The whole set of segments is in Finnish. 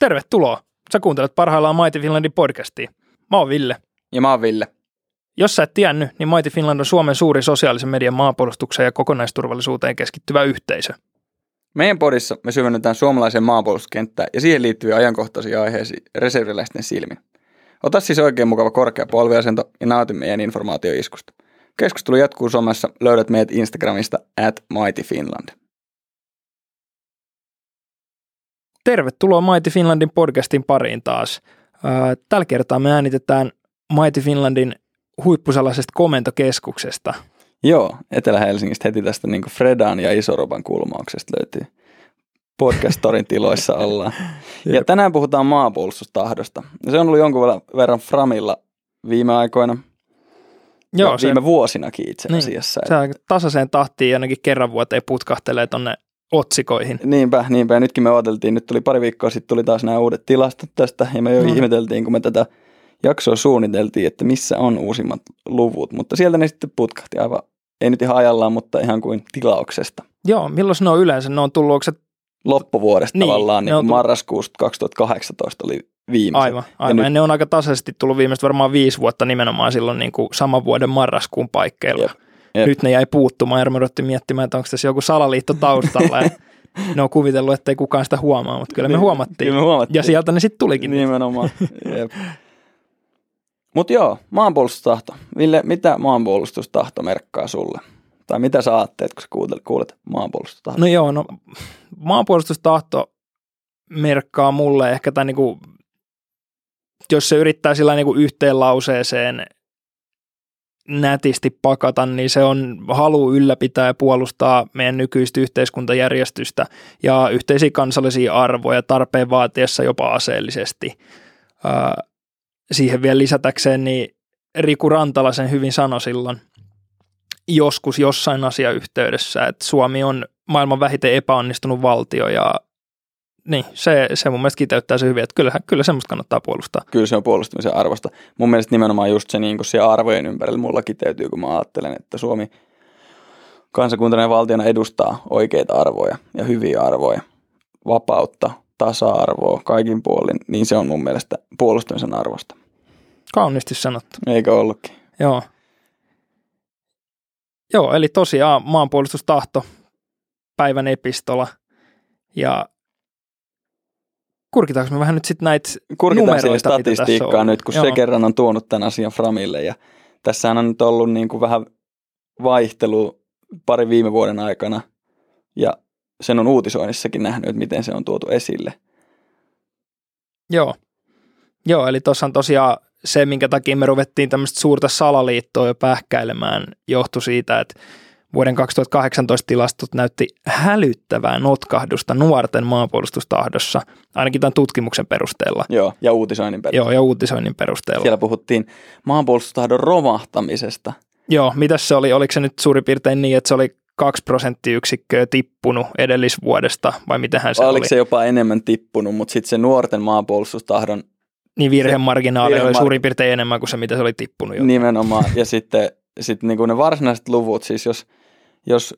Tervetuloa. Sä kuuntelet parhaillaan Mighty Finlandin podcastia. Mä oon Ville. Ja mä oon Ville. Jos sä et tiennyt, niin Mighty Finland on Suomen suuri sosiaalisen median maanpuolustukseen ja kokonaisturvallisuuteen keskittyvä yhteisö. Meidän podissa me syvennetään suomalaisen maanpuolustuskenttään ja siihen liittyviä ajankohtaisia aiheisiin reserviläisten silmin. Ota siis oikein mukava korkea polviasento ja nauti meidän informaatioiskusta. Keskustelu jatkuu somessa, löydät meidät Instagramista at Mighty Finland. Tervetuloa Mighty Finlandin podcastin pariin taas. Tällä kertaa me äänitetään Mighty Finlandin huippusalaisesta komentokeskuksesta. Joo, Etelä-Helsingistä heti tästä niin Fredan ja Isoroban kulmauksesta löytyy. Podcastorin tiloissa ollaan. Ja tänään puhutaan maanpuolustustahdosta. Se on ollut jonkun verran Framilla viime aikoina. Joo, se, viime vuosinakin itse niin, asiassa. Niin, se tasaiseen tahtiin ainakin kerran vuoteen putkahtelee tonne otsikoihin. Niinpä, niinpä. Ja nytkin me odoteltiin, nyt tuli pari viikkoa sitten tuli taas nämä uudet tilastot tästä, ja me jo no. ihmeteltiin, kun me tätä jaksoa suunniteltiin, että missä on uusimmat luvut, mutta sieltä ne sitten putkahti aivan, ei nyt ihan ajallaan, mutta ihan kuin tilauksesta. Joo, milloin ne on yleensä? Ne on tullut, onko se... Loppuvuodesta niin, tavallaan, niin tullut... marraskuusta 2018 oli viimeiset. Aivan, aivan. Ja, nyt... ne on aika tasaisesti tullut viimeistä varmaan viisi vuotta nimenomaan silloin niin kuin saman vuoden marraskuun paikkeilla. Jep. Jep. Nyt ne jäi puuttumaan ja me miettimään, että onko tässä joku salaliitto taustalla. ja ne on kuvitellut, että ei kukaan sitä huomaa, mutta kyllä me niin, huomattiin. Kyllä me huomattiin. Ja sieltä ne sitten tulikin. Nimenomaan. Mutta joo, maanpuolustustahto. Ville, mitä maanpuolustustahto merkkaa sulle? Tai mitä sä ajattelet, kun sä kuulet, kuulet maanpuolustustahto? No joo, no maanpuolustustahto merkkaa mulle ehkä tämän niinku, jos se yrittää sillä niinku yhteen lauseeseen nätisti pakata, niin se on halu ylläpitää ja puolustaa meidän nykyistä yhteiskuntajärjestystä ja yhteisiä kansallisia arvoja tarpeen vaatiessa jopa aseellisesti. siihen vielä lisätäkseen, niin Riku Rantala sen hyvin sanoi silloin joskus jossain asiayhteydessä, että Suomi on maailman vähiten epäonnistunut valtio ja niin, se, se mun mielestä kiteyttää se hyvin, että kyllä, kyllä semmoista kannattaa puolustaa. Kyllä se on puolustamisen arvosta. Mun mielestä nimenomaan just se niin kuin siellä arvojen ympärillä mulla kiteytyy, kun mä ajattelen, että Suomi kansakuntana ja valtiona edustaa oikeita arvoja ja hyviä arvoja, vapautta, tasa-arvoa kaikin puolin, niin se on mun mielestä puolustamisen arvosta. Kauniisti sanottu. Eikö ollutkin? Joo. Joo, eli tosiaan maanpuolustustahto, päivän epistola ja kurkitaanko me vähän nyt sitten näitä Kurkitaan numeroita, statistiikkaa nyt, kun Joo. se kerran on tuonut tämän asian Framille. Ja tässä on nyt ollut niin kuin vähän vaihtelu pari viime vuoden aikana. Ja sen on uutisoinnissakin nähnyt, että miten se on tuotu esille. Joo. Joo, eli tuossa on tosiaan se, minkä takia me ruvettiin tämmöistä suurta salaliittoa jo pähkäilemään, johtui siitä, että Vuoden 2018 tilastot näytti hälyttävää notkahdusta nuorten maanpuolustustahdossa, ainakin tämän tutkimuksen perusteella. Joo, ja uutisoinnin perusteella. Joo, ja uutisoinnin perusteella. Siellä puhuttiin maanpuolustustahdon romahtamisesta. Joo, mitä se oli? Oliko se nyt suurin piirtein niin, että se oli kaksi prosenttiyksikköä tippunut edellisvuodesta, vai mitähän se Oliko oli? Oliko se jopa enemmän tippunut, mutta sitten se nuorten maanpuolustustahdon niin virhemarginaali virhe oli suurin piirtein enemmän kuin se, mitä se oli tippunut jo. Nimenomaan, ja sitten, sitten niin kuin ne varsinaiset luvut, siis jos – jos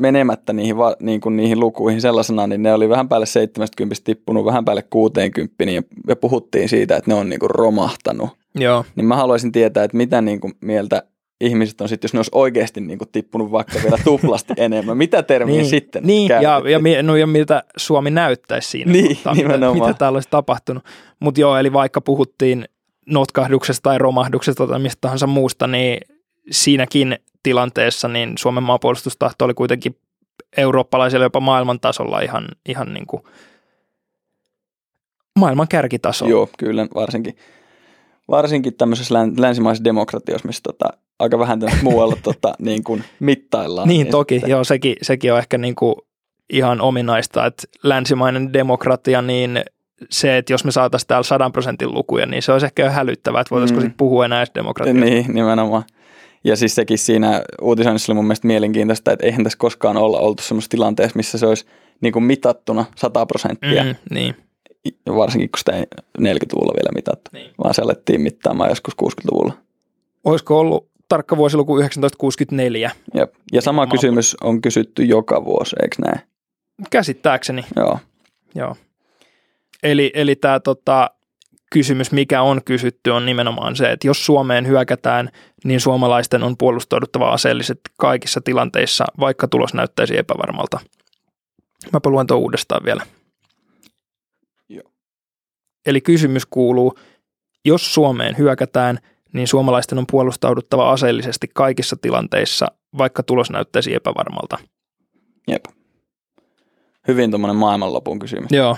menemättä niihin, va, niin kuin niihin lukuihin sellaisena, niin ne oli vähän päälle 70 tippunut, vähän päälle 60 niin ja puhuttiin siitä, että ne on niin kuin romahtanut. Joo. Niin mä haluaisin tietää, että mitä niin kuin mieltä ihmiset on sitten, jos ne olisi oikeasti niin kuin tippunut vaikka vielä tuplasti enemmän. Mitä termiä niin, sitten Niin, ja, ja, no, ja miltä Suomi näyttäisi siinä, niin, mutta, mitä, mitä täällä olisi tapahtunut. Mutta joo, eli vaikka puhuttiin notkahduksesta tai romahduksesta tai mistä tahansa muusta, niin siinäkin tilanteessa niin Suomen maanpuolustustahto oli kuitenkin eurooppalaisella jopa maailman tasolla ihan, ihan niin kuin maailman kärkitaso. Joo, kyllä, varsinkin, varsinkin tämmöisessä länsimaisessa demokratiassa, missä tota, aika vähän muualla tota, niin kuin mittaillaan. niin, niin toki, sitten. joo, sekin, sekin on ehkä niin kuin ihan ominaista, että länsimainen demokratia, niin se, että jos me saataisiin täällä sadan prosentin lukuja, niin se olisi ehkä hälyttävää, että voitaisiinko mm. sitten puhua enää demokratiasta. Niin, nimenomaan. Ja siis sekin siinä uutisoinnissa oli mun mielestä mielenkiintoista, että eihän tässä koskaan olla oltu semmoisessa tilanteessa, missä se olisi niin kuin mitattuna 100 prosenttia. Mm, niin. Varsinkin kun sitä ei 40-luvulla vielä mitattu, niin. vaan se alettiin mittaamaan joskus 60-luvulla. Olisiko ollut tarkka vuosiluku 1964? Jep. Ja sama Maailman. kysymys on kysytty joka vuosi, eikö näin? Käsittääkseni. Joo. Joo. Eli, eli tämä tota, kysymys, mikä on kysytty, on nimenomaan se, että jos Suomeen hyökätään, niin suomalaisten on puolustauduttava aseellisesti kaikissa tilanteissa, vaikka tulos näyttäisi epävarmalta. Mäpä luen tuon uudestaan vielä. Joo. Eli kysymys kuuluu, jos Suomeen hyökätään, niin suomalaisten on puolustauduttava aseellisesti kaikissa tilanteissa, vaikka tulos näyttäisi epävarmalta. Jep. Hyvin tuommoinen maailmanlopun kysymys. Joo,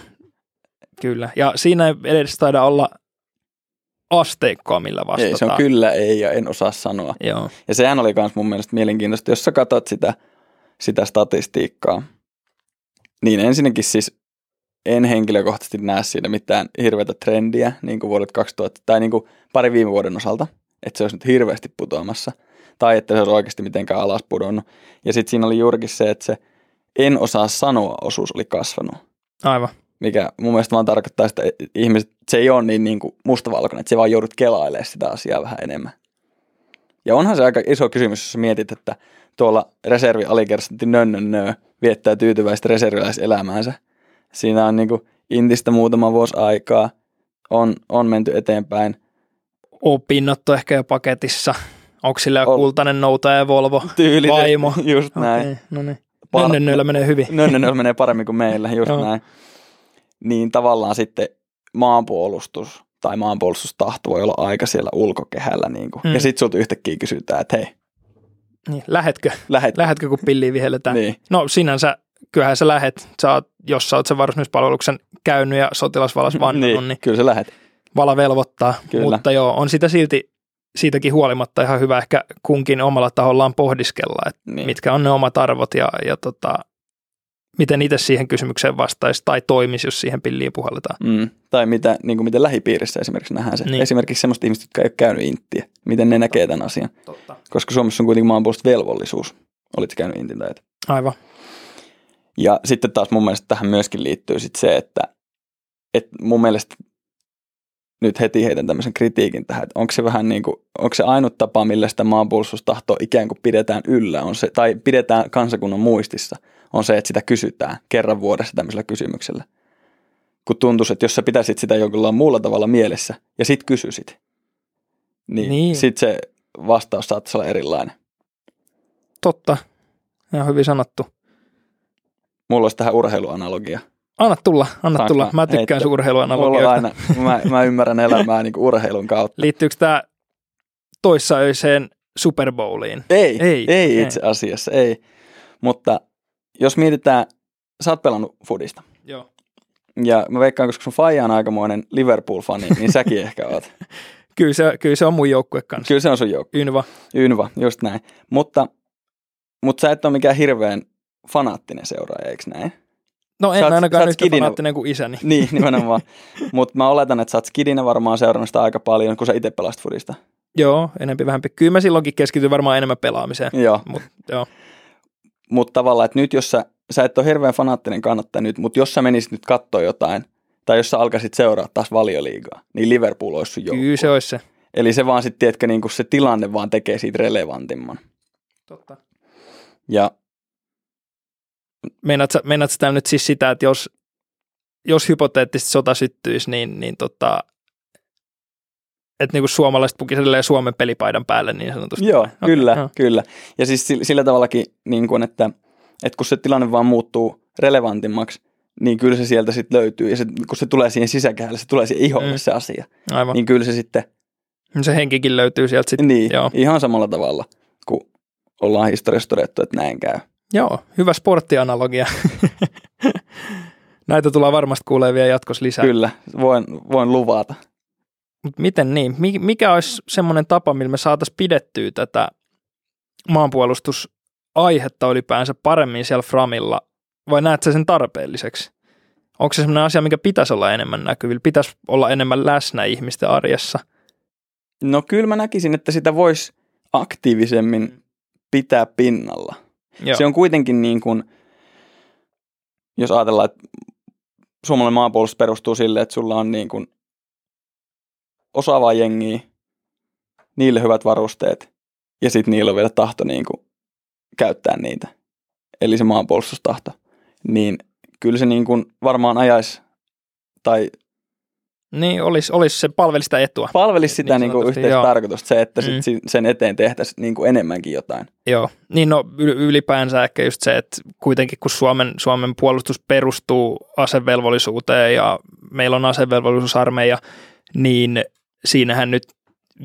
kyllä. Ja siinä ei edes taida olla asteikkoa, millä vastataan. Ei, se on kyllä ei ja en osaa sanoa. Joo. Ja sehän oli myös mun mielestä mielenkiintoista, jos sä katsot sitä, sitä statistiikkaa, niin ensinnäkin siis en henkilökohtaisesti näe siinä mitään hirveätä trendiä niin kuin vuodet 2000 tai niin kuin pari viime vuoden osalta, että se olisi nyt hirveästi putoamassa tai että se olisi oikeasti mitenkään alas pudonnut. Ja sitten siinä oli juurikin se, että se en osaa sanoa osuus oli kasvanut. Aivan. Mikä mun mielestä vaan tarkoittaa, että ihmiset, se ei ole niin, niin kuin mustavalkoinen, että se vaan joudut kelailemaan sitä asiaa vähän enemmän. Ja onhan se aika iso kysymys, jos mietit, että tuolla reservi alikersantti nönnönnö viettää tyytyväistä reserviläiselämäänsä. Siinä on niin kuin Intistä muutama vuosi aikaa, on, on menty eteenpäin. Opinnot on ehkä jo paketissa. Onko sillä jo kultainen noutaja ja Volvo? Tyyli, Vaimo. Just näin. Okei, no niin. Par- Nönnönnöillä menee hyvin. Nönnönnöillä menee paremmin kuin meillä, just näin. Niin tavallaan sitten maanpuolustus tai maanpuolustustahto voi olla aika siellä ulkokehällä. Niin kuin. Mm. Ja sitten sulta yhtäkkiä kysytään, että hei, Niin, lähetkö? lähet. Lähetkö, kun pilliin vihelletään? Niin. No sinänsä, kyllähän sä lähet. Sä oot, jos sä oot sen varusmiespalveluksen käynyt ja sotilasvalas vannonut, niin, niin, niin kyllä sä lähet. vala velvoittaa. Kyllä. Mutta joo, on sitä silti siitäkin huolimatta ihan hyvä ehkä kunkin omalla tahollaan pohdiskella, että Niin. mitkä on ne omat arvot ja, ja tota, miten itse siihen kysymykseen vastaisi tai toimisi, jos siihen pilliin puhalletaan. Mm. Tai mitä, niin kuin miten lähipiirissä esimerkiksi nähdään se. Niin. Esimerkiksi semmoista ihmistä, jotka ei ole käynyt inttiä. Miten ne näkee tämän asian. Totta. Koska Suomessa on kuitenkin maanpuolustusvelvollisuus. Olit käynyt intin tai et. Aivan. Ja sitten taas mun mielestä tähän myöskin liittyy sit se, että, että mun mielestä nyt heti heitän tämmöisen kritiikin tähän, että onko se vähän niin kuin, onko se ainut tapa, millä sitä maanpuolustustahtoa ikään kuin pidetään yllä, on se, tai pidetään kansakunnan muistissa, on se, että sitä kysytään kerran vuodessa tämmöisellä kysymyksellä. Kun tuntuisi, että jos sä pitäisit sitä jonkinlailla muulla tavalla mielessä ja sit kysyisit, niin, Niin. sit se vastaus saattaisi olla erilainen. Totta. Ihan hyvin sanottu. Mulla olisi tähän urheiluanalogia. Anna tulla, anna Saanko tulla. mä tykkään sun urheiluanalogioista. aina, mä, mä ymmärrän elämää niin urheilun kautta. Liittyykö tämä toissaöiseen Super Bowliin? Ei, Ei, ei, ei ei. itse asiassa, ei. Mutta jos mietitään, sä oot pelannut fudista. Joo. Ja mä veikkaan, koska sun faija on aikamoinen Liverpool-fani, niin säkin ehkä oot. Kyllä se, kyllä se on mun joukkue kanssa. Kyllä se on sun joukko. Ynva. Ynva, just näin. Mutta, mutta sä et ole mikään hirveän fanaattinen seuraaja, eikö näin? No en Sä oot- ainakaan yhtä skidinä- fanaattinen kuin isäni. Niin, nimenomaan. mutta mä oletan, että sä oot skidinä varmaan seurannut sitä aika paljon, kun sä itse pelasit fudista. Joo, enempi vähempi. Kyllä mä silloinkin keskityin varmaan enemmän pelaamiseen. Joo, Mut, joo. Mutta tavallaan, että nyt jos sä, sä et ole hirveän fanaattinen kannattaja nyt, mutta jos sä menisit nyt katsoa jotain, tai jos sä alkaisit seuraa taas valioliigaa, niin Liverpool olisi sun. Kyllä se olisi se. Eli se vaan sitten, tiedätkö, niin se tilanne vaan tekee siitä relevantimman. Totta. Ja Meinaat sä, meinaat sä täällä nyt siis sitä, että jos, jos hypoteettisesti sota syttyisi, niin, niin tota, että niinku suomalaiset pukisi Suomen pelipaidan päälle niin sanotusti. joo, Okei, kyllä, joo. kyllä. Ja siis sillä, sillä tavallakin, niin kuin, että, että kun se tilanne vaan muuttuu relevantimmaksi, niin kyllä se sieltä sitten löytyy. Ja se, kun se tulee siihen sisäkehälle, se tulee siihen iholle Mm. mm. se asia. Aivan. Niin kyllä se sitten, Se henkikin löytyy sieltä sitten. niin, Joo. ihan samalla tavalla, kun ollaan historiassa todettu, että näin käy. Joo, hyvä sporttianalogia. Näitä tullaan varmasti kuulee vielä jatkossa lisää. Kyllä, voin, voin luvata. Mut miten niin? Mi- Mikä olisi semmoinen tapa, millä me saataisiin pidettyä tätä maanpuolustusaihetta ylipäänsä paremmin siellä Framilla, vai näet sä sen tarpeelliseksi? Onko se semmoinen asia, mikä pitäisi olla enemmän näkyvillä? Pitäisi olla enemmän läsnä ihmisten arjessa? No kyllä mä näkisin, että sitä voisi aktiivisemmin pitää pinnalla. Joo. Se on kuitenkin niin kuin, jos ajatellaan, että suomalainen maanpuolustus perustuu sille, että sulla on niin kuin osaavaa jengiä, niille hyvät varusteet ja sitten niillä on vielä tahto niin kuin käyttää niitä. Eli se maanpuolustustahto. Niin kyllä se niin kuin varmaan ajaisi tai Niin, olisi, olisi se palveli sitä etua. palvelisi sitä Niin niin yhteistä joo. tarkoitusta, se, että Mm. sit si- sen eteen tehtäisiin niin kuin enemmänkin jotain. Joo, niin no yl- ylipäänsä ehkä just se, että kuitenkin kun Suomen, Suomen puolustus perustuu asevelvollisuuteen ja meillä on asevelvollisuusarmeija, niin siinähän nyt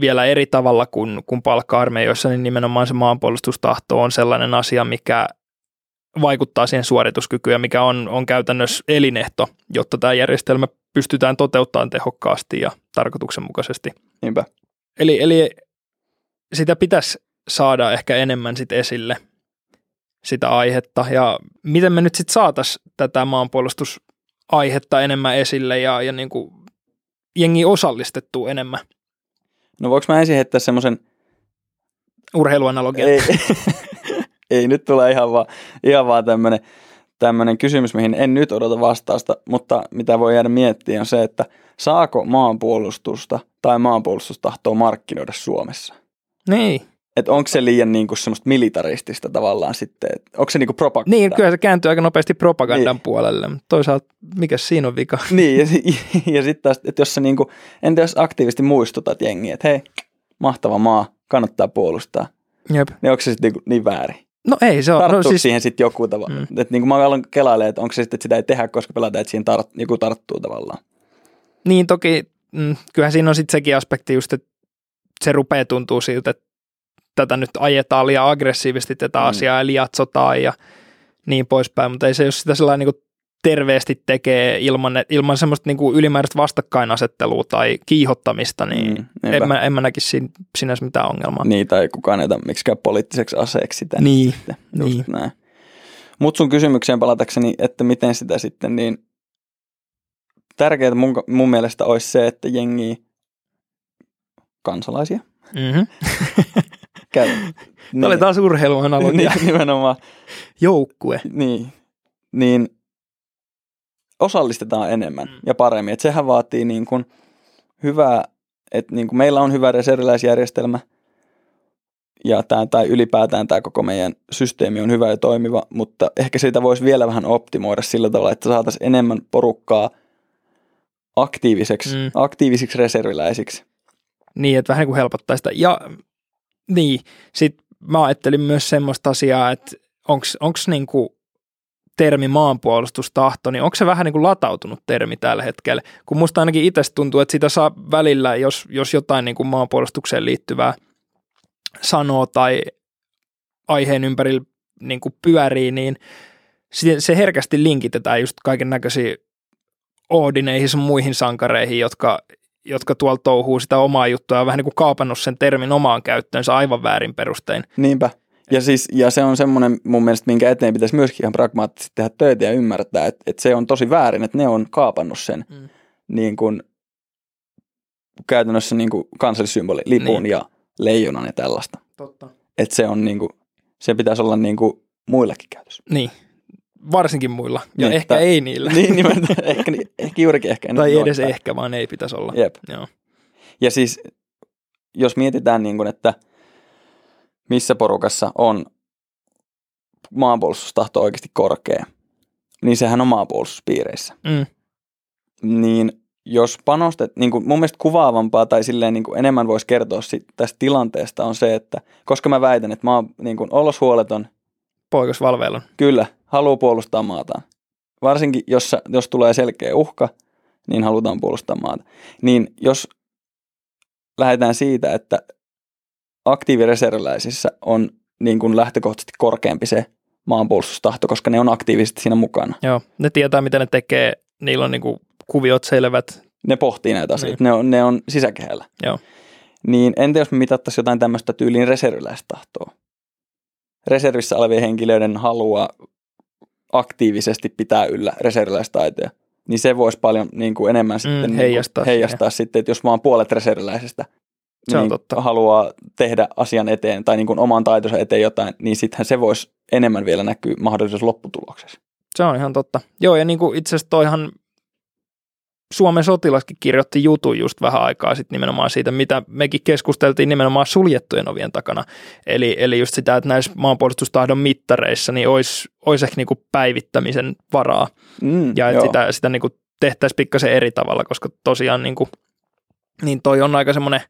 vielä eri tavalla kuin, kuin palkka-armeijoissa, niin nimenomaan se maanpuolustustahto on sellainen asia, mikä vaikuttaa siihen suorituskykyyn ja mikä on, on käytännössä elinehto, jotta tämä järjestelmä pystytään toteuttamaan tehokkaasti ja tarkoituksenmukaisesti. Niinpä. Eli, eli sitä pitäisi saada ehkä enemmän sit esille, sitä aihetta. Ja miten me nyt sitten saataisiin tätä maanpuolustusaihetta enemmän esille ja, ja niin kuin jengi osallistettua enemmän No voiko mä ensin heittää semmoisen, urheiluanalogia? ei, ei nyt tule ihan vaan, ihan vaan tämmöinen tämmöinen kysymys, mihin en nyt odota vastausta, mutta mitä voi jäädä miettiä on se, että saako maanpuolustusta tai maanpuolustustahtoa markkinoida Suomessa? Niin. Että onko se liian niinku semmoista militaristista tavallaan sitten, että onko se niinku propaganda? niin, kyllä se kääntyy aika nopeasti propagandan Niin. puolelle, mutta toisaalta mikä siinä on vika? Niin, ja, ja sitten taas, että jos sä niinku, entä jos aktiivisesti muistutat jengiä, että hei, mahtava maa, kannattaa puolustaa, Jep. niin onko se sitten niinku niin väärin? No ei se ole. No, siis, siihen sitten joku tavalla? Mm. Että niin kuin mä aloin kelailemaan, että onko se sitten, että sitä ei tehdä, koska pelätään, että siihen tart, joku tarttuu tavallaan. Niin toki, mm, kyllähän siinä on sitten sekin aspekti just, että se rupeaa tuntuu siltä, että tätä nyt ajetaan liian aggressiivisesti tätä Mm. asiaa ja liatsotaan ja niin poispäin, mutta ei se, jos sitä sellainen niin terveesti tekee ilman, ilman semmoista niin kuin ylimääräistä vastakkainasettelua tai kiihottamista, niin Mm, en, mä, en mä näkisi sinänsä mitään ongelmaa. Niin, tai kukaan ei miksikään poliittiseksi aseeksi sitä. Niin, Sitten, just niin. näin. Mutta sun kysymykseen palatakseni, että miten sitä sitten, niin tärkeää mun, mun mielestä olisi se, että jengi kansalaisia Mm-hmm. käy. Tämä oli taas urheiluanalogia. niin, nimenomaan. Joukkue. Niin, niin osallistetaan enemmän Mm. ja paremmin. Et sehän vaatii niin kuin hyvää, että niin kuin meillä on hyvä reserviläisjärjestelmä ja tää, tai ylipäätään tämä koko meidän systeemi on hyvä ja toimiva, mutta ehkä sitä voisi vielä vähän optimoida sillä tavalla, että saataisiin enemmän porukkaa aktiiviseksi, Mm. mm. aktiivisiksi reserviläisiksi. Niin, että vähän niin kuin helpottaa sitä. Ja niin, sitten mä ajattelin myös semmoista asiaa, että onko niin kuin termi maanpuolustustahto, niin onko se vähän niin latautunut termi tällä hetkellä? Kun musta ainakin itse tuntuu, että sitä saa välillä, jos, jos jotain niin maanpuolustukseen liittyvää sanoo tai aiheen ympärillä niin pyörii, niin se, herkästi linkitetään just kaiken näköisiin Oodineihin muihin sankareihin, jotka, jotka tuolla touhuu sitä omaa juttua ja vähän niin kuin kaapannut sen termin omaan käyttöönsä aivan väärin perustein. Niinpä. Ja, siis, ja se on semmoinen mun mielestä, minkä eteen pitäisi myöskin ihan pragmaattisesti tehdä töitä ja ymmärtää, että, että se on tosi väärin, että ne on kaapannut sen Mm. niin kuin, käytännössä niin kuin kansallissymboli, lipun Niin. ja leijonan ja tällaista. Totta. Että se on niin kuin, se pitäisi olla niin kuin muillakin käytössä. Niin, varsinkin muilla. Ja Niin, ehkä tai- ei niillä. niin, nimenomaan, ehkä, ehkä juurikin ehkä. tai edes päin. ehkä, vaan ei pitäisi olla. Jep. Joo. Ja siis, jos mietitään, niin kuin, että missä porukassa on maanpuolustustahto oikeasti korkea, niin sehän on maanpuolustuspiireissä. Mm. Niin jos panostet, niin kuin mun mielestä kuvaavampaa tai silleen niin kuin enemmän voisi kertoa sit tästä tilanteesta on se, että koska mä väitän, että mä oon niin kuin oloshuoleton, Poikas Valveilon. kyllä, haluaa puolustaa maataan. Varsinkin, jos, jos tulee selkeä uhka, niin halutaan puolustaa maata. Niin jos lähdetään siitä, että aktiivireserviläisissä on niin kuin lähtökohtaisesti korkeampi se maanpuolustustahto, koska ne on aktiivisesti siinä mukana. Joo, ne tietää mitä ne tekee, niillä on niinku kuviot selvät. Ne pohtii näitä asioita, ne on, ne on sisäkehällä. Joo. Niin entä jos me mitattaisiin jotain tämmöistä tyyliin reserviläistahtoa? Reservissä olevien henkilöiden halua aktiivisesti pitää yllä reserviläistaitoja, niin se voisi paljon niin kuin enemmän sitten niin kuin heijastaa heijastaa sitten, että jos vaan puolet reserviläisestä Se on niin totta. haluaa tehdä asian eteen tai niin kuin oman taitonsa eteen jotain, niin sittenhän se voisi enemmän vielä näkyä mahdollisessa lopputuloksessa. Se on ihan totta. Joo, ja niinku itse asiassa toihan Suomen sotilaskin kirjoitti jutun just vähän aikaa sitten nimenomaan siitä, mitä mekin keskusteltiin nimenomaan suljettujen ovien takana. Eli, eli just sitä, että näissä maanpuolustustahdon mittareissa niin olisi, olisi ehkä niinku päivittämisen varaa Mm, ja että joo. sitä, sitä niinku tehtäisiin pikkasen eri tavalla, koska tosiaan niin, kuin, niin toi on aika semmoinen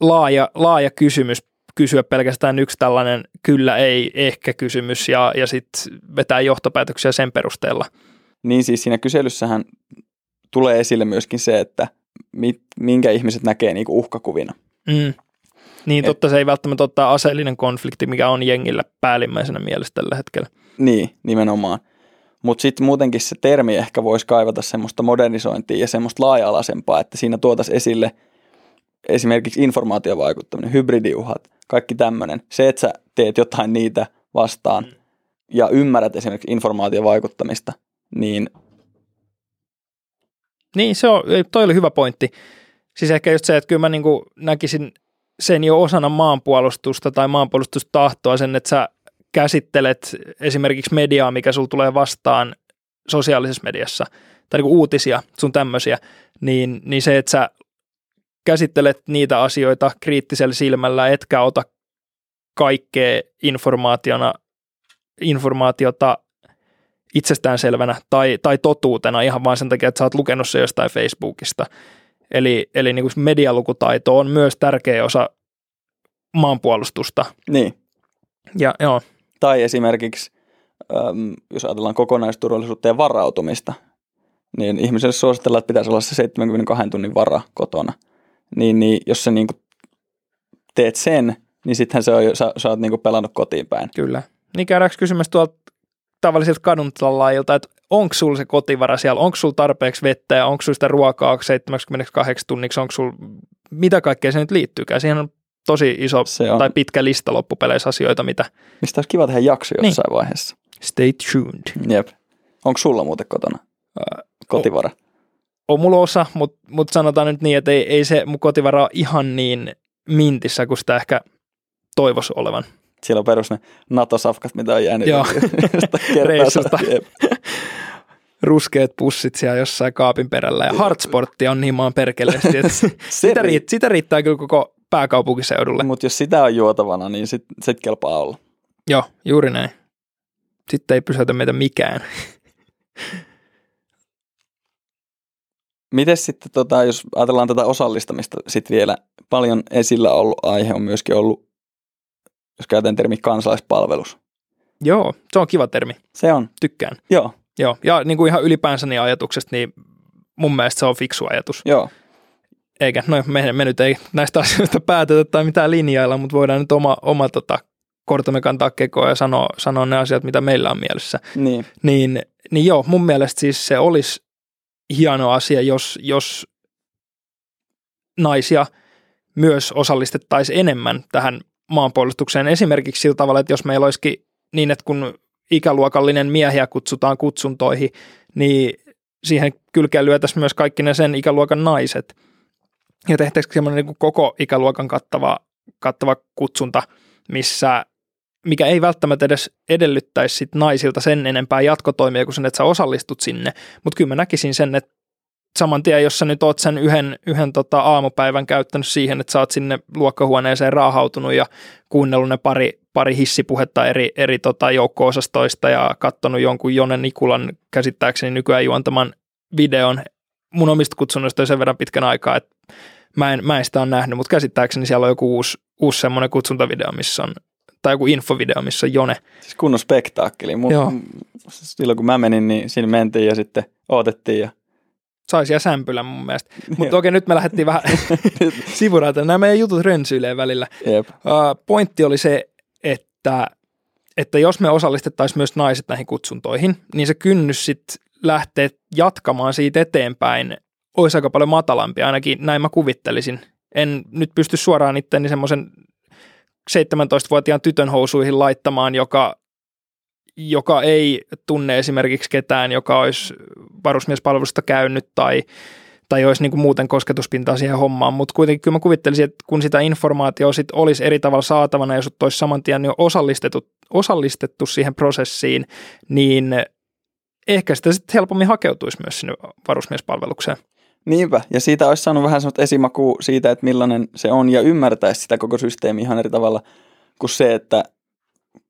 laaja, laaja kysymys kysyä pelkästään yksi tällainen kyllä ei ehkä kysymys ja, ja sitten vetää johtopäätöksiä sen perusteella. Niin siis siinä kyselyssähän tulee esille myöskin se, että mit, minkä ihmiset näkee niinku uhkakuvina. Mm. Niin, totta se ei välttämättä ottaa aseellinen konflikti, mikä on jengillä päällimmäisenä mielessä tällä hetkellä. Niin, nimenomaan. Mutta sitten muutenkin se termi ehkä voisi kaivata semmoista modernisointia ja semmoista laaja-alaisempaa, että siinä tuotaisiin esille esimerkiksi informaatiovaikuttaminen, hybridiuhat, kaikki tämmöinen. Se, että sä teet jotain niitä vastaan mm. ja ymmärrät esimerkiksi informaatiovaikuttamista, niin... Niin, se on, toi oli hyvä pointti. Siis ehkä just se, että kyllä mä niin näkisin sen jo osana maanpuolustusta tai maanpuolustustahtoa sen, että sä käsittelet esimerkiksi mediaa, mikä sulla tulee vastaan sosiaalisessa mediassa, tai niin uutisia, sun tämmöisiä, niin, niin se, että sä käsittelet niitä asioita kriittisellä silmällä, etkä ota kaikkea informaationa, informaatiota itsestäänselvänä tai, tai totuutena ihan vain sen takia, että sä oot lukenut se jostain Facebookista. Eli, eli niin kuin medialukutaito on myös tärkeä osa maanpuolustusta. Niin. Ja, joo. Tai esimerkiksi, äm, jos ajatellaan kokonaisturvallisuutta ja varautumista, niin ihmiselle suositellaan, että pitäisi olla se 72 tunnin vara kotona. Niin, niin jos sä niin teet sen, niin sittenhän se on, sä, sä oot niin pelannut kotiin päin. Kyllä. Niin käydäänkö kysymässä tuolta tavallisilta kaduntalaajilta, että onko sulla se kotivara siellä, onko sulla tarpeeksi vettä ja onko sulla sitä ruokaa 78 tunniksi, onko sulla, mitä kaikkea se nyt liittyykään. Siihen on tosi iso se on. tai pitkä lista loppupeleissä asioita, mitä... Mistä olisi kiva tehdä jakso niin. jossain niin. vaiheessa. Stay tuned. Jep. Onko sulla muuten kotona kotivara? On, on mulla osa, mutta mut sanotaan nyt niin, että ei, ei se mun kotivara ole ihan niin mintissä kuin sitä ehkä toivoisi olevan. Siellä on perus ne NATO-safkat, mitä on jäänyt. Joo, reissusta. Ruskeat pussit siellä jossain kaapin perällä ja hardsportti on niin maan perkeleesti, että sitä, riittää, sitä riittää kyllä koko pääkaupunkiseudulle. Mutta jos sitä on juotavana, niin sit, sit kelpaa olla. Joo, juuri näin. Sitten ei pysäytä meitä mikään. Miten sitten, tota, jos ajatellaan tätä osallistamista sitten vielä, paljon esillä ollut aihe on myöskin ollut, jos käytän termi kansalaispalvelus. Joo, se on kiva termi. Se on. Tykkään. Joo. Joo, ja niin kuin ihan ylipäänsä niin ajatuksesta, niin mun mielestä se on fiksu ajatus. Joo. Eikä, no me, me nyt ei näistä asioista päätetä tai mitään linjailla, mutta voidaan nyt oma, oma tota, kortamme kantaa kekoa ja sanoa, sanoa ne asiat, mitä meillä on mielessä. Niin. Niin, niin joo, mun mielestä siis se olisi hieno asia, jos, jos naisia myös osallistettaisiin enemmän tähän maanpuolustukseen. Esimerkiksi sillä tavalla, että jos meillä olisikin niin, että kun ikäluokallinen miehiä kutsutaan kutsuntoihin, niin siihen kylkeen lyötäisiin myös kaikki ne sen ikäluokan naiset. Ja tehtäisiin semmoinen niin koko ikäluokan kattava, kattava kutsunta, missä mikä ei välttämättä edes edellyttäisi sit naisilta sen enempää jatkotoimia kuin sen, että sä osallistut sinne. Mutta kyllä mä näkisin sen, että saman tien, jos sä nyt oot sen yhden, yhden tota aamupäivän käyttänyt siihen, että sä oot sinne luokkahuoneeseen raahautunut ja kuunnellut ne pari, pari hissipuhetta eri, eri tota joukko-osastoista ja katsonut jonkun Jone Nikulan käsittääkseni nykyään juontaman videon mun omista kutsunnoista jo sen verran pitkän aikaa, että mä en, mä en sitä ole nähnyt, mutta käsittääkseni siellä on joku uusi, uusi semmoinen kutsuntavideo, missä on tai joku infovideo, missä on Jone. Siis kunnon spektaakkeli. Mun, Joo. Silloin kun mä menin, niin siinä mentiin ja sitten odotettiin ja saisi ja sämpylä mun mielestä. Mutta okei, nyt me lähdettiin vähän sivuraita. Nämä meidän jutut rönsyilee välillä. Jep. Uh, pointti oli se, että, että jos me osallistettaisiin myös naiset näihin kutsuntoihin, niin se kynnys sitten lähtee jatkamaan siitä eteenpäin olisi aika paljon matalampi, ainakin näin mä kuvittelisin. En nyt pysty suoraan itteni semmoisen 17-vuotiaan tytön housuihin laittamaan, joka, joka ei tunne esimerkiksi ketään, joka olisi varusmiespalvelusta käynyt tai, tai olisi niin kuin muuten kosketuspintaa siihen hommaan, mutta kuitenkin kyllä mä kuvittelisin, että kun sitä informaatiota sit olisi eri tavalla saatavana ja sut olisi saman tien jo osallistettu, osallistettu siihen prosessiin, niin ehkä sitä sitten helpommin hakeutuisi myös sinne varusmiespalvelukseen. Niinpä, ja siitä olisi saanut vähän sellaista esimakua siitä, että millainen se on, ja ymmärtäisi sitä koko systeemiä ihan eri tavalla kuin se, että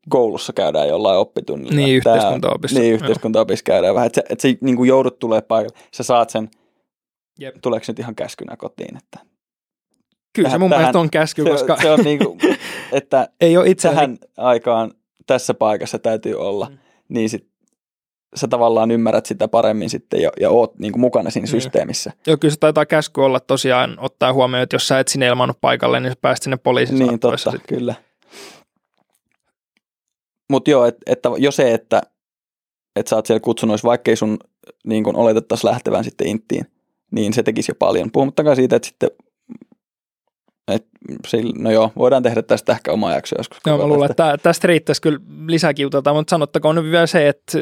koulussa käydään jollain oppitunnilla. Niin, yhteiskuntaopissa. Niin, yhteiskuntaopissa käydään vähän. Että sä, et sä niin kuin joudut tulee paikalle. Sä saat sen, Jep. tuleeko se nyt ihan käskynä kotiin. Että Kyllä se tähän- mun tähän- mielestä on käsky, se, koska se on niin kuin, että ei ole itse tähän aikaan tässä paikassa täytyy olla, Mm. niin sit sä tavallaan ymmärrät sitä paremmin sitten ja, ja oot niin kuin mukana siinä Niin. systeemissä. Joo, kyllä se taitaa käsky olla tosiaan ottaa huomioon, että jos sä et sinne ilmannut paikalle, niin sä pääst sinne poliisin Niin, totta, sit. kyllä. Mutta joo, et, että jo se, että et sä oot siellä kutsunnoissa, vaikkei sun niin kun oletettaisiin lähtevän sitten inttiin, niin se tekisi jo paljon. Puhumattakaan siitä, että sitten, et, no joo, voidaan tehdä tästä ehkä oma jakso joskus. Joo, mä luulen, tästä. että tästä riittäisi kyllä lisää kiuteltaa, mutta sanottakoon nyt vielä se, että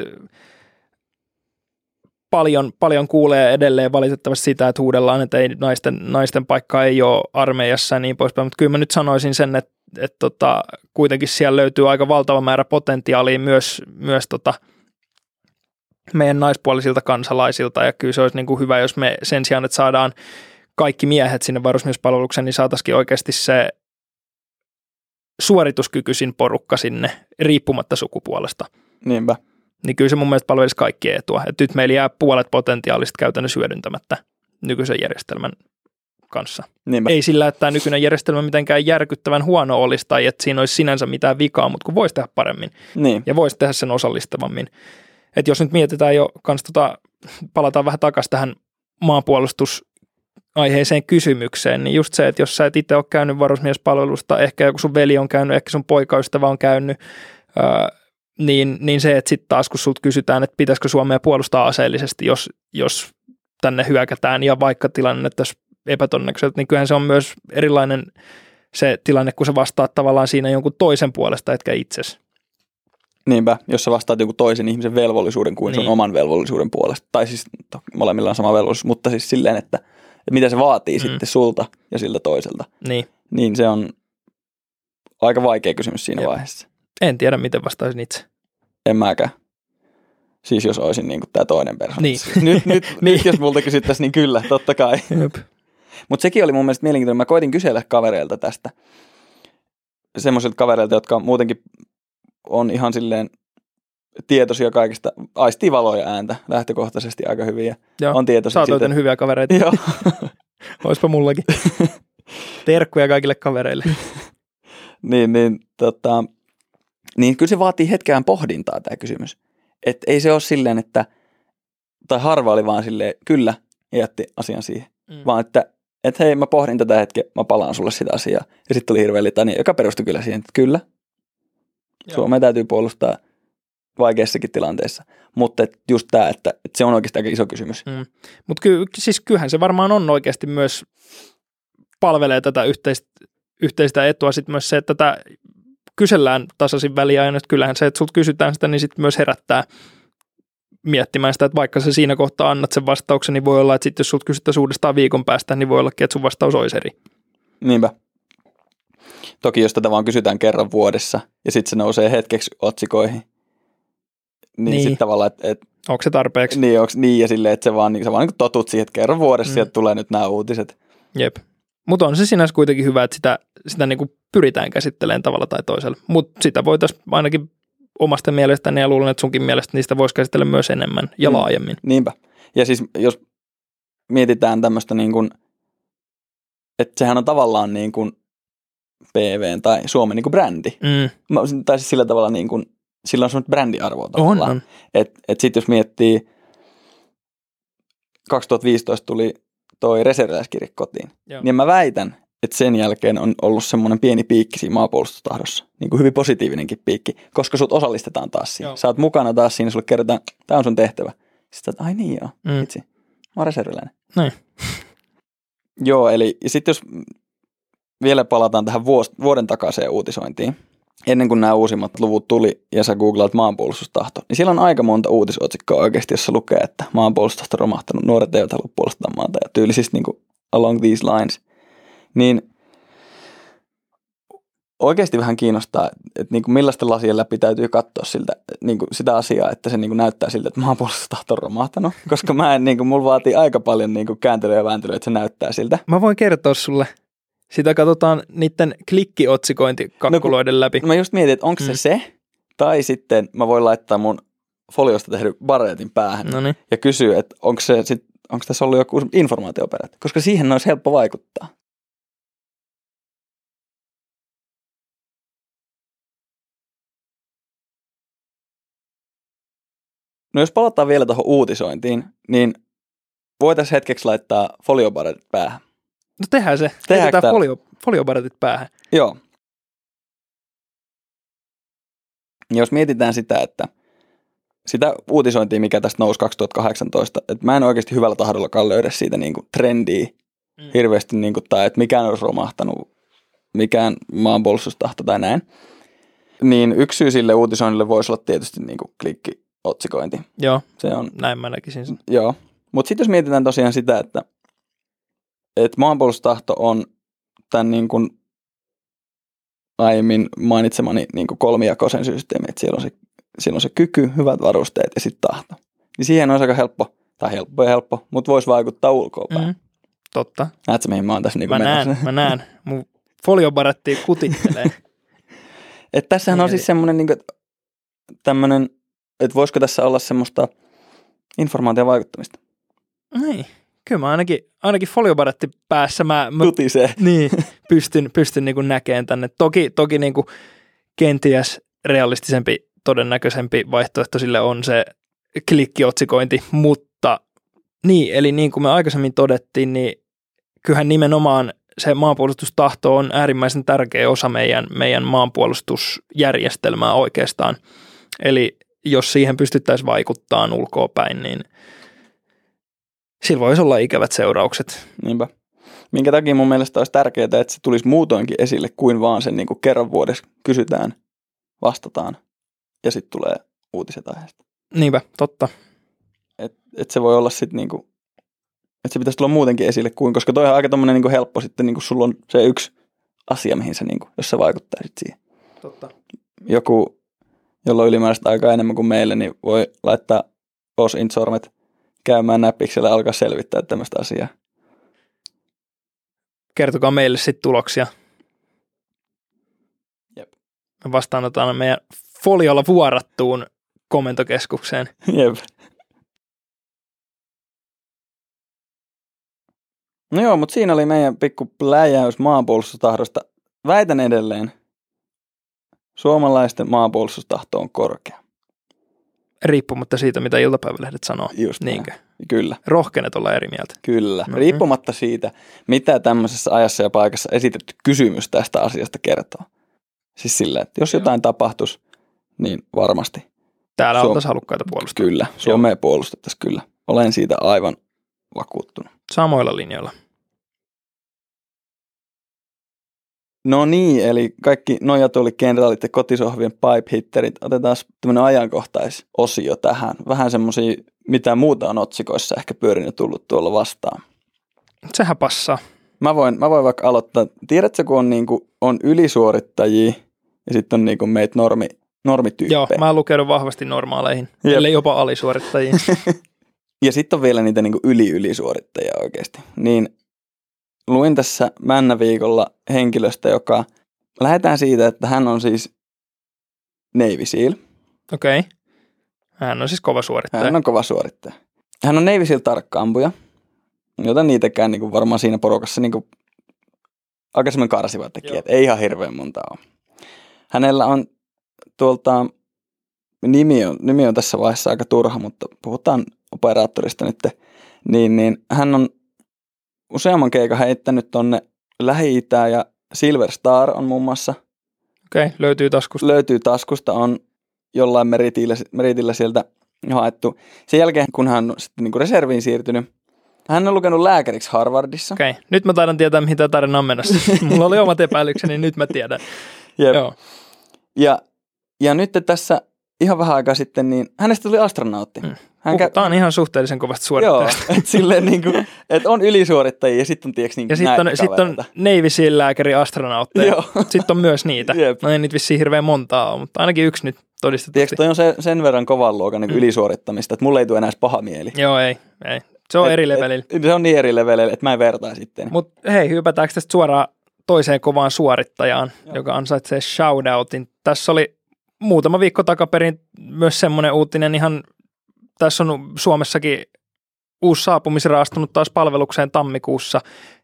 paljon, paljon kuulee edelleen valitettavasti sitä, että huudellaan, että ei, naisten, naisten paikka ei ole armeijassa ja niin poispäin, mutta kyllä mä nyt sanoisin sen, että, että tota, kuitenkin siellä löytyy aika valtava määrä potentiaalia myös, myös tota, meidän naispuolisilta kansalaisilta ja kyllä se olisi niin kuin hyvä, jos me sen sijaan, että saadaan kaikki miehet sinne varusmiespalvelukseen, niin saataisiin oikeasti se suorituskykyisin porukka sinne riippumatta sukupuolesta. Niinpä. Niin kyllä se mun mielestä palvelisi kaikkien etua. Et nyt meillä jää puolet potentiaalista käytännössä hyödyntämättä nykyisen järjestelmän kanssa. Niinpä. Ei sillä, että tämä nykyinen järjestelmä mitenkään järkyttävän huono olisi tai että siinä olisi sinänsä mitään vikaa, mutta kun voisi tehdä paremmin Niin, ja voisi tehdä sen osallistavammin. Et jos nyt mietitään jo, kans tota, palataan vähän takaisin tähän maanpuolustusaiheeseen kysymykseen, niin just se, että jos sä et itse ole käynyt varusmiespalvelusta, ehkä joku sun veli on käynyt, ehkä sun poikaystävä on käynyt, ää, niin, niin se, että sitten taas kun sulta kysytään, että pitäisikö Suomea puolustaa aseellisesti, jos, jos tänne hyökätään ja vaikka tilanne näyttäisi epätodennäköiseltä, niin kyllähän se on myös erilainen se tilanne, kun sä vastaat tavallaan siinä jonkun toisen puolesta, etkä itsesi. niinpä. Jos sä vastaat joku toisen ihmisen velvollisuuden kuin niin. sun oman velvollisuuden puolesta. Tai siis to, molemmilla on sama velvollisuus, mutta siis silleen, että, että mitä se vaatii Mm. mm. sitten sulta ja siltä toiselta. Niin. Niin se on aika vaikea kysymys siinä Jep. vaiheessa. En tiedä, miten vastaisin itse. En mäkään. Siis jos olisin niin tämä toinen persoona. Niin. Nyt, nyt, Niin. nyt jos multa kysyttäisiin, niin kyllä, totta kai. Jep. Mutta sekin oli mun mielestä mielenkiintoinen. Mä koitin kysellä kavereilta tästä. Semmoisilta kavereilta, jotka muutenkin on ihan silleen tietoisia kaikista, aistii valoja ääntä lähtökohtaisesti aika hyvin ja Joo. on tietoisia Sä oot siitä, hyviä kavereita. Joo. Oispa mullakin. Terkkuja kaikille kavereille. niin, niin, tota, niin kyllä se vaatii hetkeään pohdintaa tämä kysymys. Et ei se ole silleen, että, tai harva oli vaan silleen, kyllä, ja jätti asian siihen. Mm. Vaan että, että hei, mä pohdin tätä hetkeä, mä palaan sulle sitä asiaa. Ja sitten tuli hirveä litania, joka perustui kyllä siihen, että kyllä, Joo. Suomea täytyy puolustaa vaikeissakin tilanteissa. Mutta et just tämä, että, että se on oikeasti aika iso kysymys. Mm. Mutta ky- siis kyllähän se varmaan on oikeasti myös palvelee tätä yhteistä, yhteistä etua. Sitten myös se, että tätä kysellään tasaisin väliajan, että kyllähän se, että sulta kysytään sitä, niin sitten myös herättää miettimään sitä, että vaikka sä siinä kohtaa annat sen vastauksen, niin voi olla, että sitten jos sulta kysyttäisiin uudestaan viikon päästä, niin voi ollakin, että sun vastaus olisi eri. Niinpä. Toki jos tätä vaan kysytään kerran vuodessa ja sitten se nousee hetkeksi otsikoihin, niin, Niin. niin. sitten tavallaan, että et, Onko se tarpeeksi? niin, onks, niin ja silleen, että se vaan, niin, sä vaan niin totut siihen, että kerran vuodessa Mm. sieltä tulee nyt nämä uutiset. Jep. Mutta on se sinänsä kuitenkin hyvä, että sitä, sitä niinku pyritään käsittelemään tavalla tai toisella. Mutta sitä voitaisiin ainakin omasta mielestäni ja luulen, että sunkin mielestä niistä voisi käsitellä myös enemmän ja Mm. laajemmin. Niinpä. Ja siis jos mietitään tämmöistä niin kuin, että sehän on tavallaan niin kuin PV tai Suomen niin kuin brändi. Mm. Mä- Tai siis sillä tavalla niin kuin, sillä on semmoista brändiarvoa tavallaan. on. Et, et sitten jos miettii, 2015 tuli toi reserviläiskirje kotiin, Joo. niin mä väitän, että sen jälkeen on ollut semmoinen pieni piikki siinä maanpuolustustahdossa. Niin kuin hyvin positiivinenkin piikki, koska sut osallistetaan taas siihen. Joo. Sä oot mukana taas siinä, sulle kerrotaan, tämä on sun tehtävä. Sitten sä ai niin joo, Mm. itse. Mä oon reserviläinen. Näin. Joo, eli sitten jos vielä palataan tähän vuos, vuoden takaiseen uutisointiin, ennen kuin nämä uusimmat luvut tuli ja sä googlaat maanpuolustustahto, niin siellä on aika monta uutisotsikkoa oikeasti, jossa lukee, että maanpuolustustahto on romahtanut, nuoret eivät halua puolustaa maata ja tyylisesti niin kuin along these lines. Niin oikeasti vähän kiinnostaa, että niin kuin millaisten lasien läpi täytyy katsoa siltä, niin kuin sitä asiaa, että se niin kuin näyttää siltä, että maanpuolustustahto on romahtanut, koska mä en, niin kuin, mulla vaatii aika paljon niin kuin kääntelyä ja vääntelyä, että se näyttää siltä. Mä voin kertoa sulle Sitä katsotaan niiden klikkiotsikointikakkuloiden läpi. No mä just mietin, että onko se Mm. se, tai sitten mä voin laittaa mun foliosta tehdyn baretin päähän No niin. ja kysyä, että onko, se sit, onko tässä ollut joku informaatioperät, koska siihen olisi helppo vaikuttaa. No jos palataan vielä tuohon uutisointiin, niin voitaisiin hetkeksi laittaa foliobaretit päähän. No tehdään se. Heitetään täällä? folio, foliobaretit päähän. Joo. Ja jos mietitään sitä, että sitä uutisointia, mikä tästä nousi 2018, että mä en oikeasti hyvällä tahdollakaan löydä siitä niin kuin trendiä Mm. hirveästi, niin kuin, tai että mikään olisi romahtanut, mikään maanpuolustustahto tai näin. Niin yksi syy sille uutisoinnille voisi olla tietysti niin kuin klikkiotsikointi. Joo, Se on näin mä näkisin sen. Joo, mutta sitten jos mietitään tosiaan sitä, että, että maanpuolustustahto on tämän niin kuin aiemmin mainitsemani niin kuin kolmijakoisen systeemi, että siellä on, se, siellä on se kyky, hyvät varusteet ja sitten tahto. Niin siihen olisi aika helppo, tai helppo ja helppo, mutta voisi vaikuttaa ulkoapäin. Mm. Mm. Totta. Näetkö mihin mä oon tässä niin Mä näen, mä näen. Mun foliobaretti kutittelee. Että tässähän on Eli- siis semmoinen niin tämmöinen, että voisiko tässä olla semmoista informaation vaikuttamista. niin. Kyllä mä ainakin, ainakin foliobaretti päässä mä, mä niin, pystyn, pystyn niin näkemään tänne. Toki, toki niin kuin kenties realistisempi, todennäköisempi vaihtoehto sille on se klikkiotsikointi, mutta niin, eli niin kuin me aikaisemmin todettiin, niin kyllähän nimenomaan se maanpuolustustahto on äärimmäisen tärkeä osa meidän, meidän maanpuolustusjärjestelmää oikeastaan. Eli jos siihen pystyttäisiin vaikuttamaan ulkoa päin, niin sillä voisi olla ikävät seuraukset. Niinpä. Minkä takia mun mielestä olisi tärkeää, että se tulisi muutoinkin esille kuin vaan sen niin kuin kerran vuodessa kysytään, vastataan ja sitten tulee uutiset aiheesta. Niinpä, totta. Et, et se voi olla sitten niin kuin, että se pitäisi tulla muutenkin esille kuin, koska toi on aika tommonen niin kuin helppo sitten, niin kuin sulla on se yksi asia, mihin se, niin kuin, jos se vaikuttaa sitten siihen. totta. Joku, jolla on ylimääräistä aikaa enemmän kuin meille, niin voi laittaa os sormet käymään näppiksellä ja alkaa selvittää tämmöistä asiaa. Kertokaa meille sitten tuloksia. Jep. Me vastaanotetaan meidän foliolla vuorattuun komentokeskukseen. Jep. No joo, mutta siinä oli meidän pikku pläjäys maanpuolustustahdosta. Väitän edelleen, suomalaisten maanpuolustustahto on korkea. Riippumatta siitä, mitä iltapäivälehdet sanoo. Just näin. Niinkö? Kyllä, Rohkenet olla eri mieltä. kyllä. Mhm. Riippumatta siitä, mitä tämmöisessä ajassa ja paikassa esitetty kysymys tästä asiasta kertoo. Siis sillä, että jos Joo. jotain tapahtuisi, niin varmasti. Täällä Suom- oltaisiin halukkaita puolustaa. Kyllä, Suomea puolustettaisiin kyllä. Olen siitä aivan vakuuttunut. Samoilla linjoilla. No niin, eli kaikki nojatuolikenraalit ja kotisohvien pipe-hitterit. Otetaan tämmöinen ajankohtaisosio tähän. Vähän semmoisia, mitä muuta on otsikoissa ehkä pyörinyt tullut tuolla vastaan. Sehän passaa. Mä voin, mä voin vaikka aloittaa. Tiedätkö, kun on, niinku, on ylisuorittajia ja sitten on niinku meitä normi, normityyppejä. Joo, mä lukenut vahvasti normaaleihin, Jep. ellei jopa alisuorittajiin. Ja sitten on vielä niitä niinku yli-ylisuorittajia oikeasti. Niin luin tässä Männä-viikolla henkilöstä, joka lähdetään siitä, että hän on siis Navy Seal. Okei. Okay. Hän on siis kova suorittaja. Hän on kova suorittaja. Hän on Navy Seal tarkkaampuja, jota niitäkään niinku varmaan siinä porukassa niinku aika semmoinen karsiva tekijä, Joo. että ei ihan hirveän monta ole. Hänellä on tuolta, nimi on, nimi on tässä vaiheessa aika turha, mutta puhutaan operaattorista nyt, niin, niin hän on useamman keikan heittänyt tonne lähi ja Silver Star on muun muassa Okei, okay, löytyy taskusta. löytyy taskusta, on jollain meritillä, meritillä sieltä haettu. Sen jälkeen, kun hän on sitten niin reserviin siirtynyt, hän on lukenut lääkäriksi Harvardissa. Okei, okay. nyt mä taidan tietää, mihin tämä tarina on menossa. Mulla oli omat epäilykseni, nyt mä tiedän. Jep. Joo. Ja, ja nyt tässä ihan vähän aikaa sitten, niin hänestä tuli astronautti. Mm. Hän Puhutaan ihan suhteellisen kovasta Joo, suorittajasta. että silleen niin kuin, että on ylisuorittajia ja sitten on tiiäks niin Ja sitten on, sit on kavereita. Navy Seal lääkäri astronautteja. Joo. Sitten on myös niitä. Jep. No ei niitä vissiin hirveän montaa ole, mutta ainakin yksi nyt todistetusti. Tiedätkö, toi on se, sen verran kovan luokan niin Mm. ylisuorittamista, että mulle ei tule enää paha mieli. Joo, ei. ei. Se on Et- eri levelillä. et- Se on niin eri levelillä, että mä en vertaa sitten. Mutta hei, hypätäänkö tästä suoraan toiseen kovaan suorittajaan, Joo. joka ansaitsee shoutoutin. Tässä oli muutama viikko takaperin myös semmoinen uutinen ihan, tässä on Suomessakin uusi saapumisera astunut taas palvelukseen tammikuussa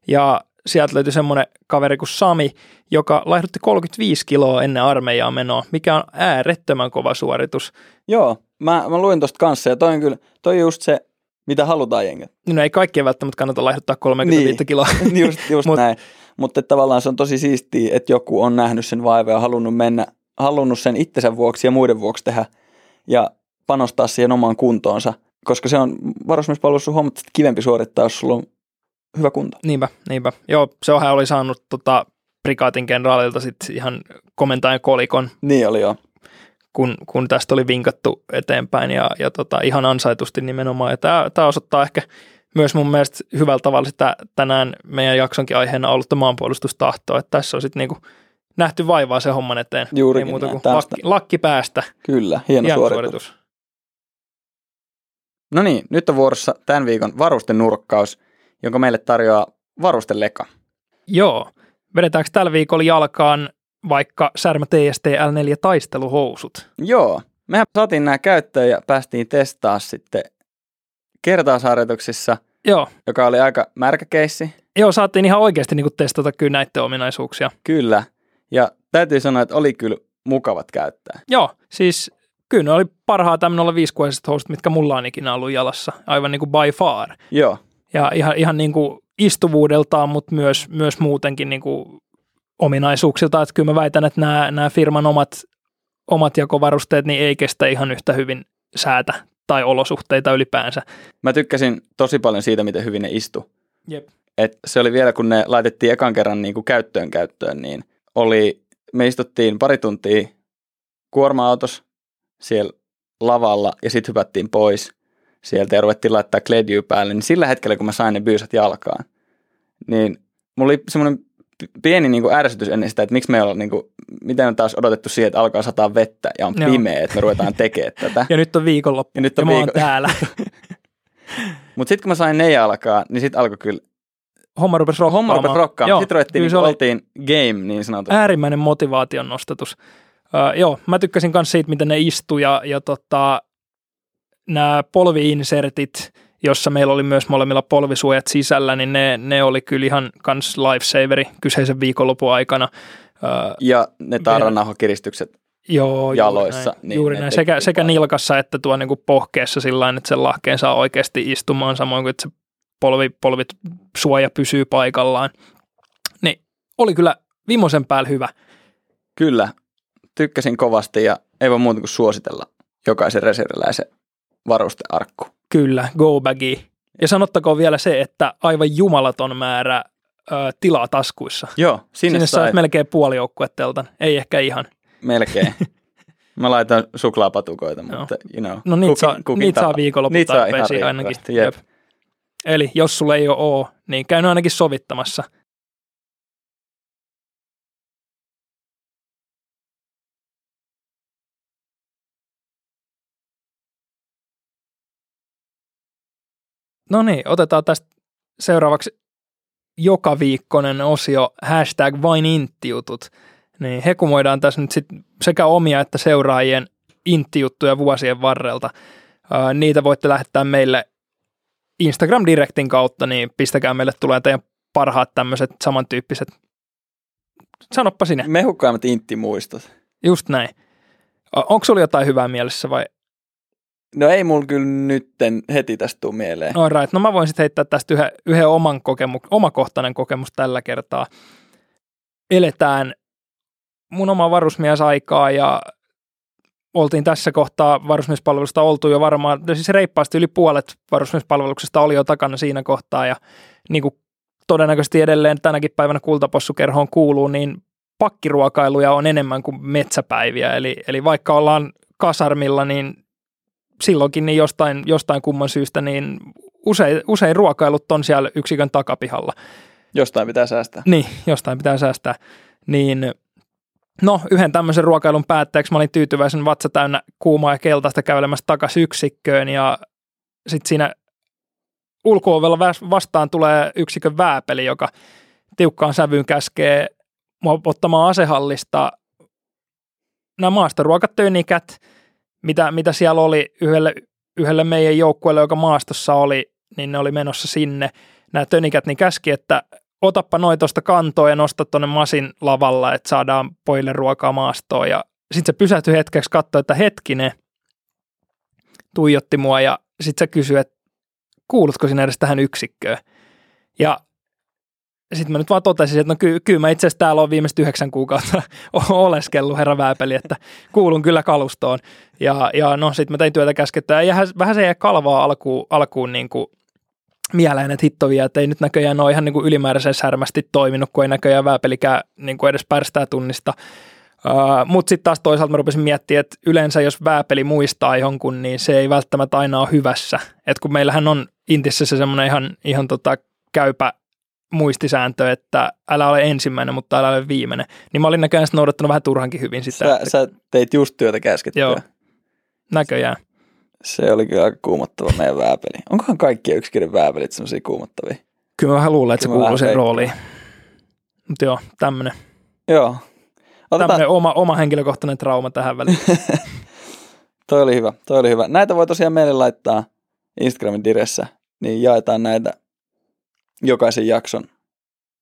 ja sieltä löytyi semmoinen kaveri kuin Sami, joka laihdutti 35 kiloa ennen armeijaa menoa, mikä on äärettömän kova suoritus. Joo, mä, mä luin tosta kanssa ja toi on kyllä, toi just se, mitä halutaan jengät. No ei kaikkien välttämättä kannata laihduttaa 35 Niin. kiloa. just just Mut- näin. Mutta tavallaan se on tosi siistiä, että joku on nähnyt sen vaivaa ja halunnut mennä, halunnut sen itsensä vuoksi ja muiden vuoksi tehdä ja panostaa siihen omaan kuntoonsa. Koska se on varusmiespalvelussa huomattavasti kivempi suorittaa, jos sulla on hyvä kunto. Niinpä, niinpä. Joo, se hän oli saanut tota, prikaatin kenraalilta sit ihan komentajan kolikon, Niin oli joo. kun, kun tästä oli vinkattu eteenpäin ja, ja tota, ihan ansaitusti nimenomaan. Ja tämä, tämä osoittaa ehkä myös mun mielestä hyvällä tavalla sitä tänään meidän jaksonkin aiheena ollutta maanpuolustustahtoa, että tässä on sitten niinku nähty vaivaa se homman eteen. Juurikin Ei muuta kuin lakki, lakki päästä. Kyllä, hieno, Hieno suoritus. suoritus. No niin, nyt on vuorossa tämän viikon varusten nurkkaus, jonka meille tarjoaa varusteleka. Joo. Vedetäänkö tällä viikolla jalkaan vaikka Särmä TST L4 taisteluhousut? Joo, mehän saatiin nämä käyttöön ja päästiin testaa sitten kertausharjoituksissa, Joo, joka oli aika märkä keissi. Joo, saatiin ihan oikeasti niin testata kyllä näiden ominaisuuksia. Kyllä. Ja täytyy sanoa, että oli kyllä mukavat käyttää. Joo, siis kyllä ne oli parhaat M05 housut, mitkä mulla on ikinä ollut jalassa, aivan niin kuin by far. Joo, Ja ihan, ihan niin kuin istuvuudeltaan, mutta myös, myös muutenkin niin kuin ominaisuuksilta, että kyllä mä väitän, että nämä, nämä firman omat, omat jakovarusteet niin ei kestä ihan yhtä hyvin säätä tai olosuhteita ylipäänsä. mä tykkäsin tosi paljon siitä, miten hyvin ne istu. Jep. Et se oli vielä, kun ne laitettiin ekan kerran niin kuin käyttöön käyttöön, niin oli, me istuttiin pari tuntia kuorma-autossa siellä lavalla ja sitten hypättiin pois sieltä ja ruvettiin laittaa kledjyä päälle, niin sillä hetkellä, kun mä sain ne byysät jalkaan, niin mulla oli semmoinen pieni niin kuin ärsytys ennen sitä, että miksi me ollaan, niin kuin, miten on taas odotettu siihen, että alkaa sataa vettä ja on Joo. pimeä, että me ruvetaan tekemään tätä. Ja nyt on viikonloppu Ja nyt ja on mä oon viikon- täällä. Mutta sitten kun mä sain ne jalkaan, niin sitten alkoi kyllä Homma rupesi rokkaamaan. homma rupesi rokkaamaan. Joo, Sitten ruvettiin, niin oltiin game niin sanotusti. äärimmäinen motivaation nostatus. Öö, joo, mä tykkäsin myös siitä, miten ne istu ja, ja tota, nämä polviinsertit, jossa meillä oli myös molemmilla polvisuojat sisällä, niin ne, ne oli kyllä ihan kans lifesaveri kyseisen viikonlopun aikana. Öö, Ja ne tarranauhakiristykset. joo, Jaloissa, Juuri näin, niin juuri näin. Sekä, sekä nilkassa että tuo niinku pohkeessa sillä että sen lahkeen saa oikeasti istumaan, samoin kuin että se polvi, polvit suoja pysyy paikallaan. Niin oli kyllä vimosen päällä hyvä. Kyllä, tykkäsin kovasti ja ei voi muuta kuin suositella jokaisen reserviläisen varustearkku. Kyllä, go baggy. Ja sanottakoon vielä se, että aivan jumalaton määrä ö, tilaa taskuissa. Joo, sinne, Sinne, sai melkein puoli joukkueteltan. Ei ehkä ihan. melkein. Mä laitan suklaapatukoita, mutta you know. No niitä kukin- saa, kukin niitä saa tapa. viikonlopun Niitä saa ihan tarpeisiin ainakin. riittävästi, jep. Eli jos sulla ei ole oo, niin käy ainakin sovittamassa. No niin, otetaan tästä seuraavaksi joka viikkonen osio hashtag vain inttijutut. Niin hekumoidaan tässä nyt sit sekä omia että seuraajien inttijuttuja vuosien varrelta. Niitä voitte lähettää meille Instagram Directin kautta, niin pistäkää meille tulee teidän parhaat tämmöiset samantyyppiset. Sanoppa sinne. Mehukkaimmat inttimuistot. Just näin. Onko sulla jotain hyvää mielessä vai? No ei mulla kyllä nytten heti tästä tuu mieleen. All right. No mä voin sitten heittää tästä yhden, yhden oman kokemu, omakohtainen kokemus tällä kertaa. Eletään mun oma varusmiesaikaa ja oltiin tässä kohtaa varusmiespalvelusta oltu jo varmaan, no siis reippaasti yli puolet varusmiespalveluksesta oli jo takana siinä kohtaa ja niin kuin todennäköisesti edelleen tänäkin päivänä kultapossukerhoon kuuluu, niin pakkiruokailuja on enemmän kuin metsäpäiviä. Eli, eli vaikka ollaan kasarmilla, niin silloinkin niin jostain, jostain kumman syystä, niin usein, usein ruokailut on siellä yksikön takapihalla. Jostain pitää säästää. Niin, jostain pitää säästää. Niin no, yhden tämmöisen ruokailun päätteeksi mä olin tyytyväisen vatsa täynnä kuumaa ja keltaista käylemässä takaisin yksikköön ja sitten siinä ulkoovella vastaan tulee yksikön vääpeli, joka tiukkaan sävyyn käskee mua ottamaan asehallista nämä maastoruokatönikät, mitä, mitä siellä oli yhdelle, yhdelle meidän joukkueelle, joka maastossa oli, niin ne oli menossa sinne. Nämä tönikät niin käski, että otappa noin tuosta kantoa ja nosta tuonne masin lavalla, että saadaan pojille ruokaa maastoon. Ja sitten se pysähtyi hetkeksi, katsoi, että hetkinen, tuijotti mua ja sitten se kysyi, että kuulutko sinä edes tähän yksikköön. Ja sitten mä nyt vaan totesin, että no ky- mä itse asiassa täällä on viimeiset yhdeksän kuukautta oleskellut herra Vääpeli, että kuulun kyllä kalustoon. Ja, ja no sitten mä tein työtä käskettä ja vähän se jäi kalvaa alkuun, alkuun niin kuin mieleen, että hittovia, että ei nyt näköjään ole ihan niin kuin ylimääräisen särmästi toiminut, kun ei näköjään Vääpelikään niin kuin edes pärstää tunnista. Uh, Mutta sitten taas toisaalta mä rupesin miettimään, että yleensä jos vääpeli muistaa jonkun, niin se ei välttämättä aina ole hyvässä. Et kun meillähän on Intissä se semmoinen ihan, ihan tota käypä muistisääntö, että älä ole ensimmäinen, mutta älä ole viimeinen. Niin mä olin näköjään noudattanut vähän turhankin hyvin sitä. Sä, että... sä teit just työtä käskettyä. Joo, näköjään. Se oli kyllä aika kuumottava meidän vääpeli. Onkohan kaikki yksiköiden vääpelit semmoisia kuumottavia? Kyllä mä vähän luulen, että kyllä se kuuluu sen rooliin. Mutta joo, tämmöinen. Joo. Otetaan... Tämmöinen oma, oma henkilökohtainen trauma tähän väliin. toi oli hyvä, toi oli hyvä. Näitä voi tosiaan meille laittaa Instagramin diressä, niin jaetaan näitä jokaisen jakson.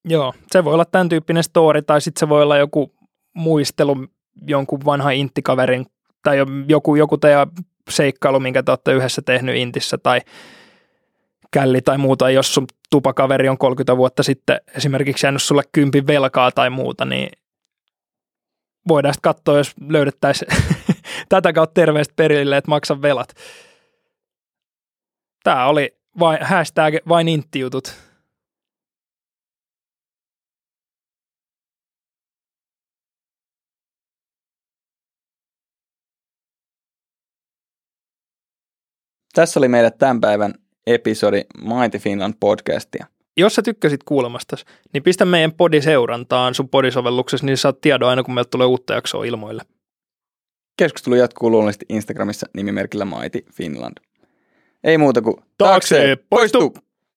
Joo, se voi olla tämän tyyppinen story, tai sitten se voi olla joku muistelu jonkun vanhan inttikaverin, tai joku, joku teidän seikkailu, minkä te olette yhdessä tehnyt intissä, tai källi tai muuta, jos sun tupakaveri on 30 vuotta sitten esimerkiksi jäänyt sulle kympin velkaa tai muuta, niin voidaan sitten katsoa, jos löydettäisiin tätä kautta terveistä perille, että maksa velat. Tämä oli vain, hashtag vain inttijutut. Tässä oli meidän tämän päivän episodi Mighty Finland podcastia. Jos sä tykkäsit kuulemasta, niin pistä meidän podiseurantaan sun podisovelluksessa, niin saat tiedon aina, kun meiltä tulee uutta jaksoa ilmoille. Keskustelu jatkuu luonnollisesti Instagramissa nimimerkillä Mighty Finland. Ei muuta kuin taakse poistu! poistu!